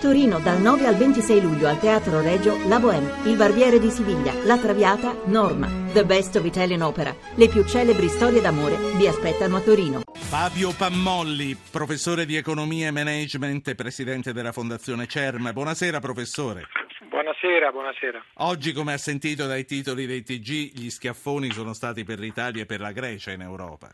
Torino dal 9 al 26 luglio al Teatro Regio La Bohème, Il Barbiere di Siviglia, La Traviata, Norma, The Best of Italian Opera. Le più celebri storie d'amore vi aspettano a Torino. Fabio Pammolli, professore di economia e management e presidente della Fondazione CERM. Buonasera professore. Buonasera, buonasera. Oggi, come ha sentito dai titoli dei TG, gli schiaffoni sono stati per l'Italia e per la Grecia in Europa.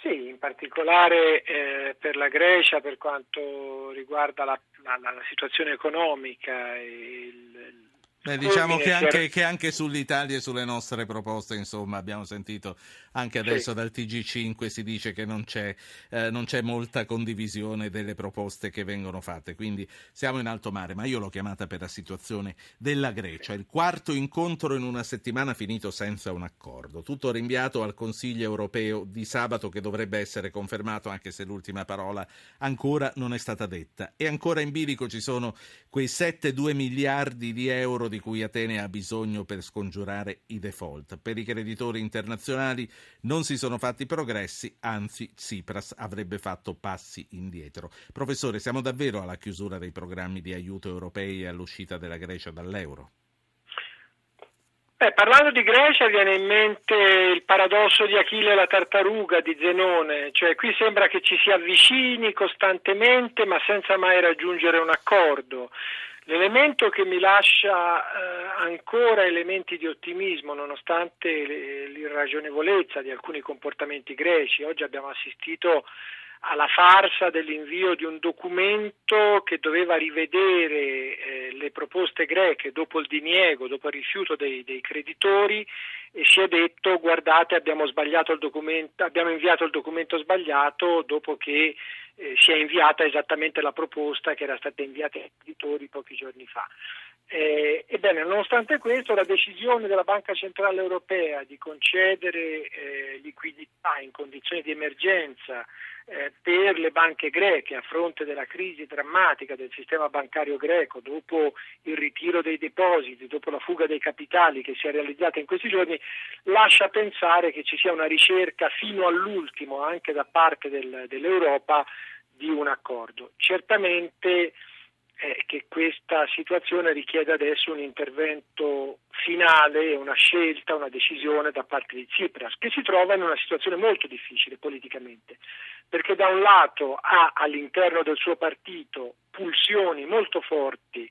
Sì, in particolare eh, per la Grecia per quanto riguarda la, la, la situazione economica il, Beh, diciamo che anche, che anche, sull'Italia e sulle nostre proposte, insomma, abbiamo sentito anche adesso sì. dal TG5 si dice che non c'è, eh, non c'è, molta condivisione delle proposte che vengono fatte, quindi siamo in alto mare, ma io l'ho chiamata per la situazione della Grecia, il quarto incontro in una settimana finito senza un accordo, tutto rinviato al Consiglio europeo di sabato che dovrebbe essere confermato anche se l'ultima parola ancora non è stata detta. E ancora in bilico ci sono quei 7-2 miliardi di euro di cui Atene ha bisogno per scongiurare i default. Per i creditori internazionali non si sono fatti progressi, anzi Tsipras avrebbe fatto passi indietro. Professore, siamo davvero alla chiusura dei programmi di aiuto europei e all'uscita della Grecia dall'euro? Beh, parlando di Grecia viene in mente il paradosso di Achille e la tartaruga di Zenone, cioè qui sembra che ci si avvicini costantemente ma senza mai raggiungere un accordo. L'elemento che mi lascia eh, ancora elementi di ottimismo nonostante l'irragionevolezza di alcuni comportamenti greci, oggi abbiamo assistito alla farsa dell'invio di un documento che doveva rivedere eh, le proposte greche dopo il diniego, dopo il rifiuto dei, dei creditori e si è detto guardate abbiamo, abbiamo inviato il documento sbagliato dopo che eh, si è inviata esattamente la proposta che era stata inviata ai creditori pochi giorni fa. Eh, ebbene, nonostante questo, la decisione della Banca Centrale Europea di concedere eh, liquidità in condizioni di emergenza eh, per le banche greche a fronte della crisi drammatica del sistema bancario greco, dopo il ritiro dei depositi, dopo la fuga dei capitali che si è realizzata in questi giorni, lascia pensare che ci sia una ricerca fino all'ultimo anche da parte del, dell'Europa di un accordo. Certamente eh, che questa situazione richiede adesso un intervento finale, una scelta, una decisione da parte di Tsipras, che si trova in una situazione molto difficile politicamente, perché da un lato ha all'interno del suo partito pulsioni molto forti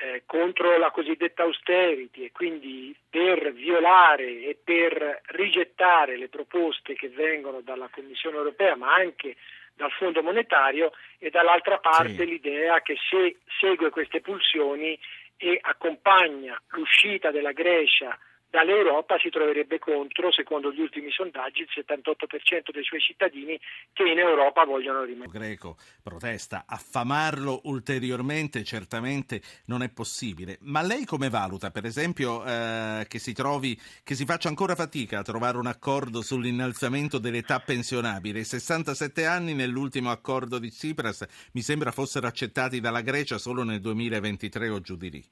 eh, contro la cosiddetta austerity e quindi per violare e per rigettare le proposte che vengono dalla Commissione europea, ma anche dal Fondo monetario e dall'altra parte sì. l'idea che se segue queste pulsioni e accompagna l'uscita della Grecia dall'Europa si troverebbe contro, secondo gli ultimi sondaggi, il 78% dei suoi cittadini che in Europa vogliono rimanere. Greco protesta, affamarlo ulteriormente certamente non è possibile, ma lei come valuta per esempio eh, che si trovi, che si faccia ancora fatica a trovare un accordo sull'innalzamento dell'età pensionabile? 67 anni nell'ultimo accordo di Tsipras mi sembra fossero accettati dalla Grecia solo nel 2023 o giù di lì.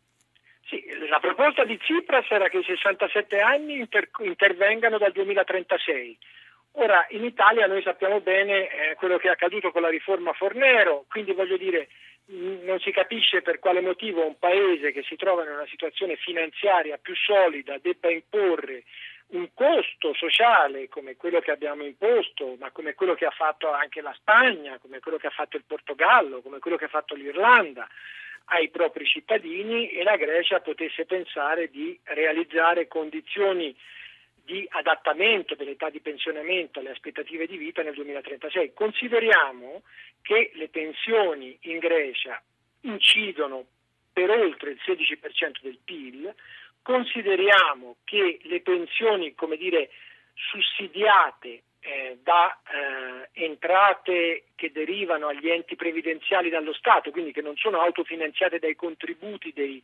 Proposta di Tsipras era che i 67 anni inter- intervengano dal 2036. Ora, in Italia noi sappiamo bene eh, quello che è accaduto con la riforma Fornero, quindi voglio dire, mh, non si capisce per quale motivo un paese che si trova in una situazione finanziaria più solida debba imporre un costo sociale come quello che abbiamo imposto, ma come quello che ha fatto anche la Spagna, come quello che ha fatto il Portogallo, come quello che ha fatto l'Irlanda ai propri cittadini e la Grecia potesse pensare di realizzare condizioni di adattamento dell'età di pensionamento alle aspettative di vita nel 2036. Consideriamo che le pensioni in Grecia incidono per oltre il 16% del PIL, consideriamo che le pensioni, come dire, sussidiate eh, da eh, entrate che derivano agli enti previdenziali dallo Stato, quindi che non sono autofinanziate dai contributi dei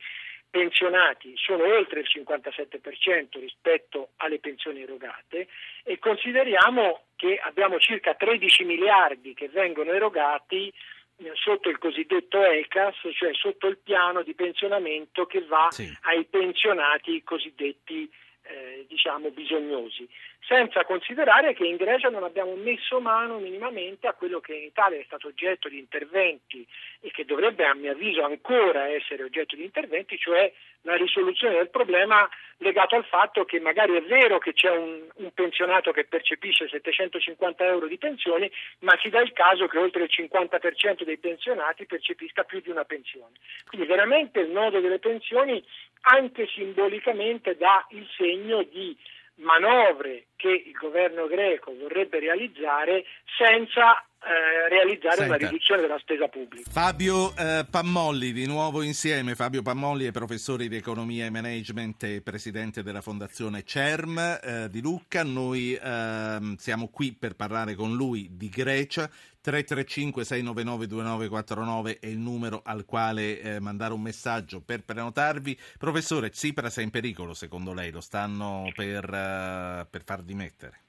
pensionati, sono oltre il 57% rispetto alle pensioni erogate e consideriamo che abbiamo circa 13 miliardi che vengono erogati eh, sotto il cosiddetto ECAS, cioè sotto il piano di pensionamento che va sì. ai pensionati cosiddetti eh, diciamo bisognosi. Senza considerare che in Grecia non abbiamo messo mano minimamente a quello che in Italia è stato oggetto di interventi e che dovrebbe a mio avviso ancora essere oggetto di interventi, cioè la risoluzione del problema legato al fatto che magari è vero che c'è un, un, pensionato che percepisce 750 euro di pensioni, ma si dà il caso che oltre il 50% dei pensionati percepisca più di una pensione. Quindi veramente il nodo delle pensioni anche simbolicamente dà il segno di manovre che il governo greco vorrebbe realizzare senza eh, realizzare Senta. una riduzione della spesa pubblica. Fabio eh, Pammolli, di nuovo insieme. Fabio Pammolli è professore di economia e management e presidente della fondazione CERM eh, di Lucca. Noi ehm, siamo qui per parlare con lui di Grecia. 335 699 2949 è il numero al quale eh, mandare un messaggio per prenotarvi. Professore, Tsipras è in pericolo secondo lei? Lo stanno per, uh, per far dimettere?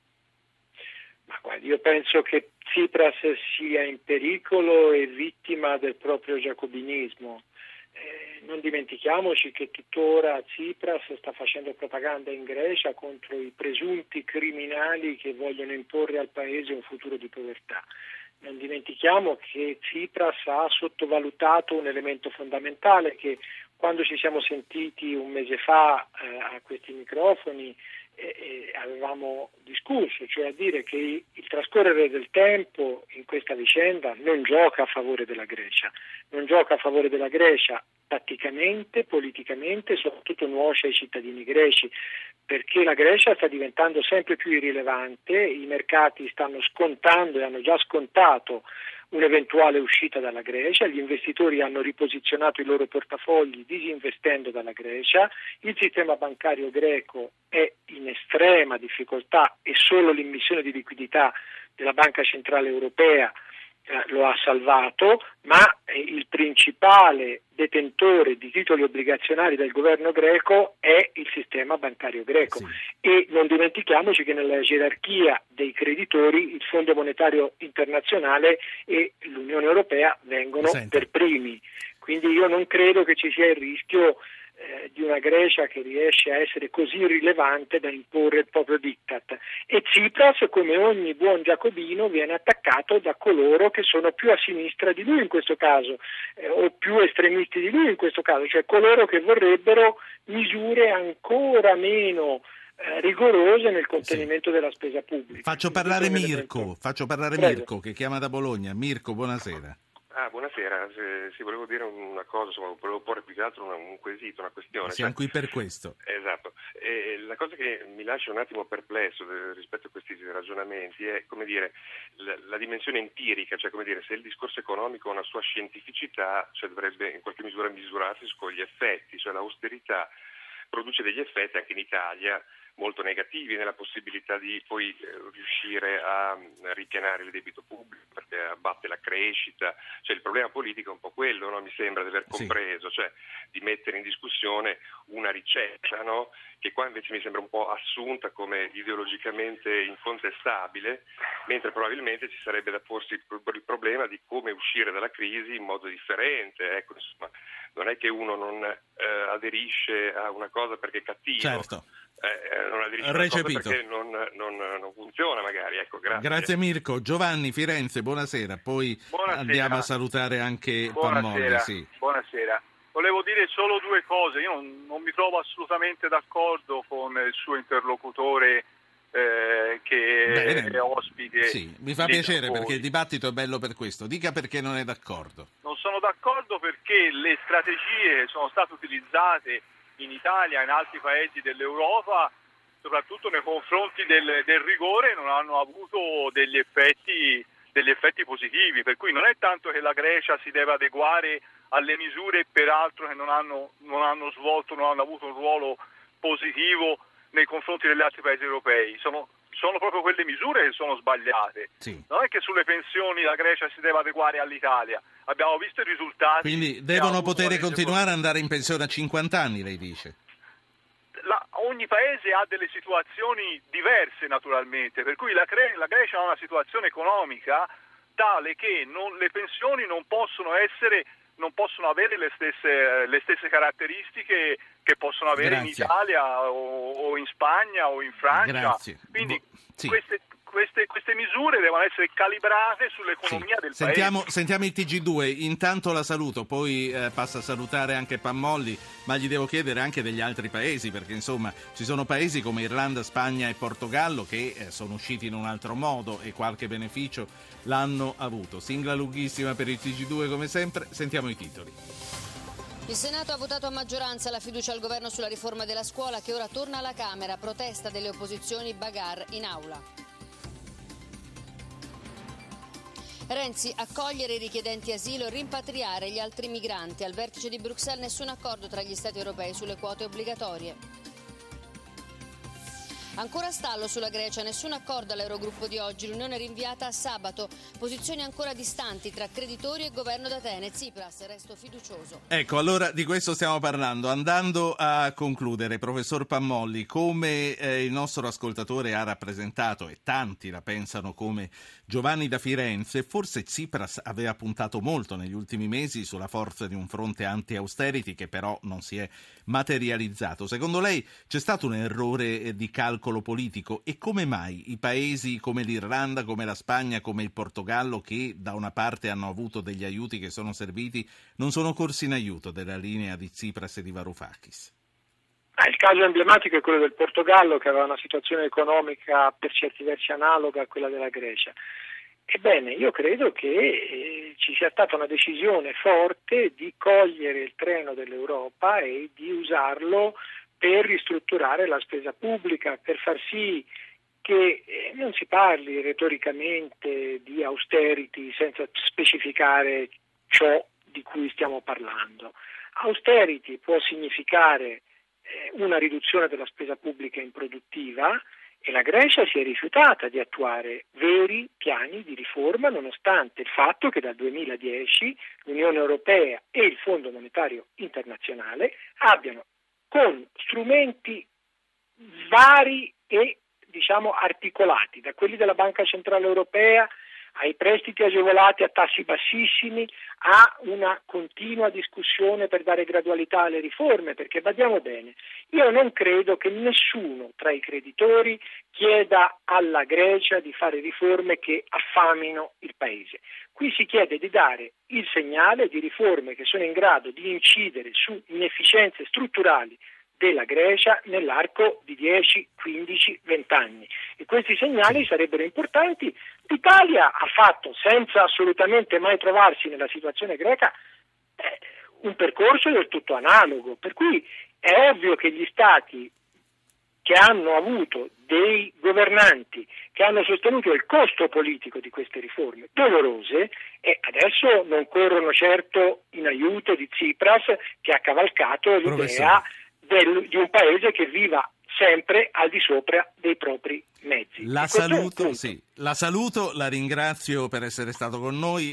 Ma guardi, io penso che Tsipras sia in pericolo e vittima del proprio giacobinismo. Eh, non dimentichiamoci che tuttora Tsipras sta facendo propaganda in Grecia contro i presunti criminali che vogliono imporre al paese un futuro di povertà. Non dimentichiamo che Tsipras ha sottovalutato un elemento fondamentale che quando ci siamo sentiti un mese fa eh, a questi microfoni eh, avevamo discusso, cioè a dire che il trascorrere del tempo in questa vicenda non gioca a favore della Grecia, non gioca a favore della Grecia tatticamente, politicamente soprattutto nuoce ai cittadini greci, perché la Grecia sta diventando sempre più irrilevante, i mercati stanno scontando e hanno già scontato un'eventuale uscita dalla Grecia, gli investitori hanno riposizionato i loro portafogli disinvestendo dalla Grecia, il sistema bancario greco è in estrema difficoltà e solo l'immissione di liquidità della Banca Centrale Europea eh, lo ha salvato, ma il principale detentore di titoli obbligazionari del governo greco è il sistema bancario greco sì. e non dimentichiamoci che nella gerarchia dei creditori il Fondo Monetario Internazionale e l'Unione Europea vengono Senta. per primi. Quindi io non credo che ci sia il rischio eh, di una Grecia che riesce a essere così rilevante da imporre il proprio diktat. E Tsipras, come ogni buon giacobino, viene attaccato da coloro che sono più a sinistra di lui in questo caso, eh, o più estremisti di lui in questo caso, cioè coloro che vorrebbero misure ancora meno eh, rigorose nel contenimento sì. della spesa pubblica. Faccio parlare Mirko, faccio parlare Mirko che chiama da Bologna. Mirko, buonasera. Ah, buonasera, sì, volevo dire una cosa, insomma, volevo porre più che altro un, un quesito, una questione. Siamo cioè, qui per questo. Esatto. E la cosa che mi lascia un attimo perplesso rispetto a questi ragionamenti è, come dire, la, la dimensione empirica, cioè come dire, se il discorso economico ha una sua scientificità, cioè dovrebbe in qualche misura misurarsi con gli effetti, cioè l'austerità produce degli effetti anche in Italia molto negativi nella possibilità di poi eh, riuscire a ripianare il debito pubblico perché abbatte la crescita, cioè il problema politico è un po' quello, no? mi sembra di aver compreso, sì. cioè di mettere in discussione una ricetta no? che qua invece mi sembra un po' assunta come ideologicamente incontestabile, mentre probabilmente ci sarebbe da porsi il problema di come uscire dalla crisi in modo differente, ecco, insomma, non è che uno non eh, aderisce a una cosa perché è cattivo. Certo eh, non aderisce Recepito. perché non, non, non, funziona magari. Ecco, grazie. grazie. Mirko. Giovanni Firenze, buonasera. Poi buonasera. andiamo a salutare anche Pammolli. Sì. Buonasera. Volevo dire solo due cose. Io non, non mi trovo assolutamente d'accordo con il suo interlocutore eh, che Bene. è ospite. Sì, mi fa piacere perché il dibattito è bello per questo. Dica perché non è d'accordo. Non sono d'accordo perché le strategie sono state utilizzate in Italia in altri paesi dell'Europa, soprattutto nei confronti del, del rigore, non hanno avuto degli effetti, degli effetti positivi. Per cui non è tanto che la Grecia si deve adeguare alle misure peraltro che non hanno, non hanno svolto, non hanno avuto un ruolo positivo nei confronti degli altri paesi europei. Sono sono proprio quelle misure che sono sbagliate. Sì. Non è che sulle pensioni la Grecia si deve adeguare all'Italia. Abbiamo visto i risultati. Quindi devono poter continuare ad andare in pensione a 50 anni, lei dice? La, ogni paese ha delle situazioni diverse naturalmente, per cui la, la Grecia ha una situazione economica tale che non, le pensioni non possono essere non possono avere le stesse, le stesse caratteristiche che possono avere Grazie. in Italia o, o, in Spagna o in Francia. Grazie. Quindi Bo- sì. queste, queste, queste, misure devono essere calibrate sull'economia sì. del sentiamo, paese. Sentiamo il TG2, intanto la saluto, poi eh, passo a salutare anche Pammolli, ma gli devo chiedere anche degli altri paesi, perché insomma ci sono paesi come Irlanda, Spagna e Portogallo che eh, sono usciti in un altro modo e qualche beneficio l'hanno avuto. Singla lunghissima per il TG2 come sempre, sentiamo i titoli. Il Senato ha votato a maggioranza la fiducia al governo sulla riforma della scuola che ora torna alla Camera, protesta delle opposizioni Bagar in aula. Renzi accogliere i richiedenti asilo rimpatriare gli altri migranti. Al vertice di Bruxelles nessun accordo tra gli Stati europei sulle quote obbligatorie. Ancora stallo sulla Grecia, nessun accordo all'Eurogruppo di oggi, l'Unione rinviata a sabato. Posizioni ancora distanti tra creditori e governo d'Atene. Tsipras, resto fiducioso. Ecco, allora di questo stiamo parlando. Andando a concludere, professor Pammolli, come eh, il nostro ascoltatore ha rappresentato, e tanti la pensano come Giovanni da Firenze, forse Tsipras aveva puntato molto negli ultimi mesi sulla forza di un fronte anti-austerity che però non si è materializzato. Secondo lei c'è stato un errore eh, di calcolo calcolo politico e come mai i paesi come l'Irlanda, come la Spagna, come il Portogallo, che da una parte hanno avuto degli aiuti che sono serviti, non sono corsi in aiuto della linea di Tsipras e di Varoufakis? Ah, il caso emblematico è quello del Portogallo che aveva una situazione economica per certi versi analoga a quella della Grecia. Ebbene, io credo che eh, ci sia stata una decisione forte di cogliere il treno dell'Europa e di usarlo per ristrutturare la spesa pubblica, per far sì che eh, non si parli retoricamente di austerity senza specificare ciò di cui stiamo parlando. Austerity può significare eh, una riduzione della spesa pubblica improduttiva e la Grecia si è rifiutata di attuare veri piani di riforma nonostante il fatto che dal 2010 l'Unione Europea e il Fondo Monetario Internazionale abbiano con strumenti vari e diciamo articolati, da quelli della Banca Centrale Europea ai prestiti agevolati a tassi bassissimi, a una continua discussione per dare gradualità alle riforme, perché badiamo bene, io non credo che nessuno tra i creditori chieda alla Grecia di fare riforme che affamino il Paese. Qui si chiede di dare il segnale di riforme che sono in grado di incidere su inefficienze strutturali della Grecia nell'arco di 10, 15, 20 anni e questi segnali sarebbero importanti. L'Italia ha fatto, senza assolutamente mai trovarsi nella situazione greca, eh, un percorso del tutto analogo, per cui è ovvio che gli Stati che hanno avuto dei governanti che hanno sostenuto il costo politico di queste riforme dolorose e adesso non corrono certo in aiuto di Tsipras che ha cavalcato l'idea Professore del, di un paese che viva sempre al di sopra dei propri mezzi. La saluto, sì, la saluto, la ringrazio per essere stato con noi.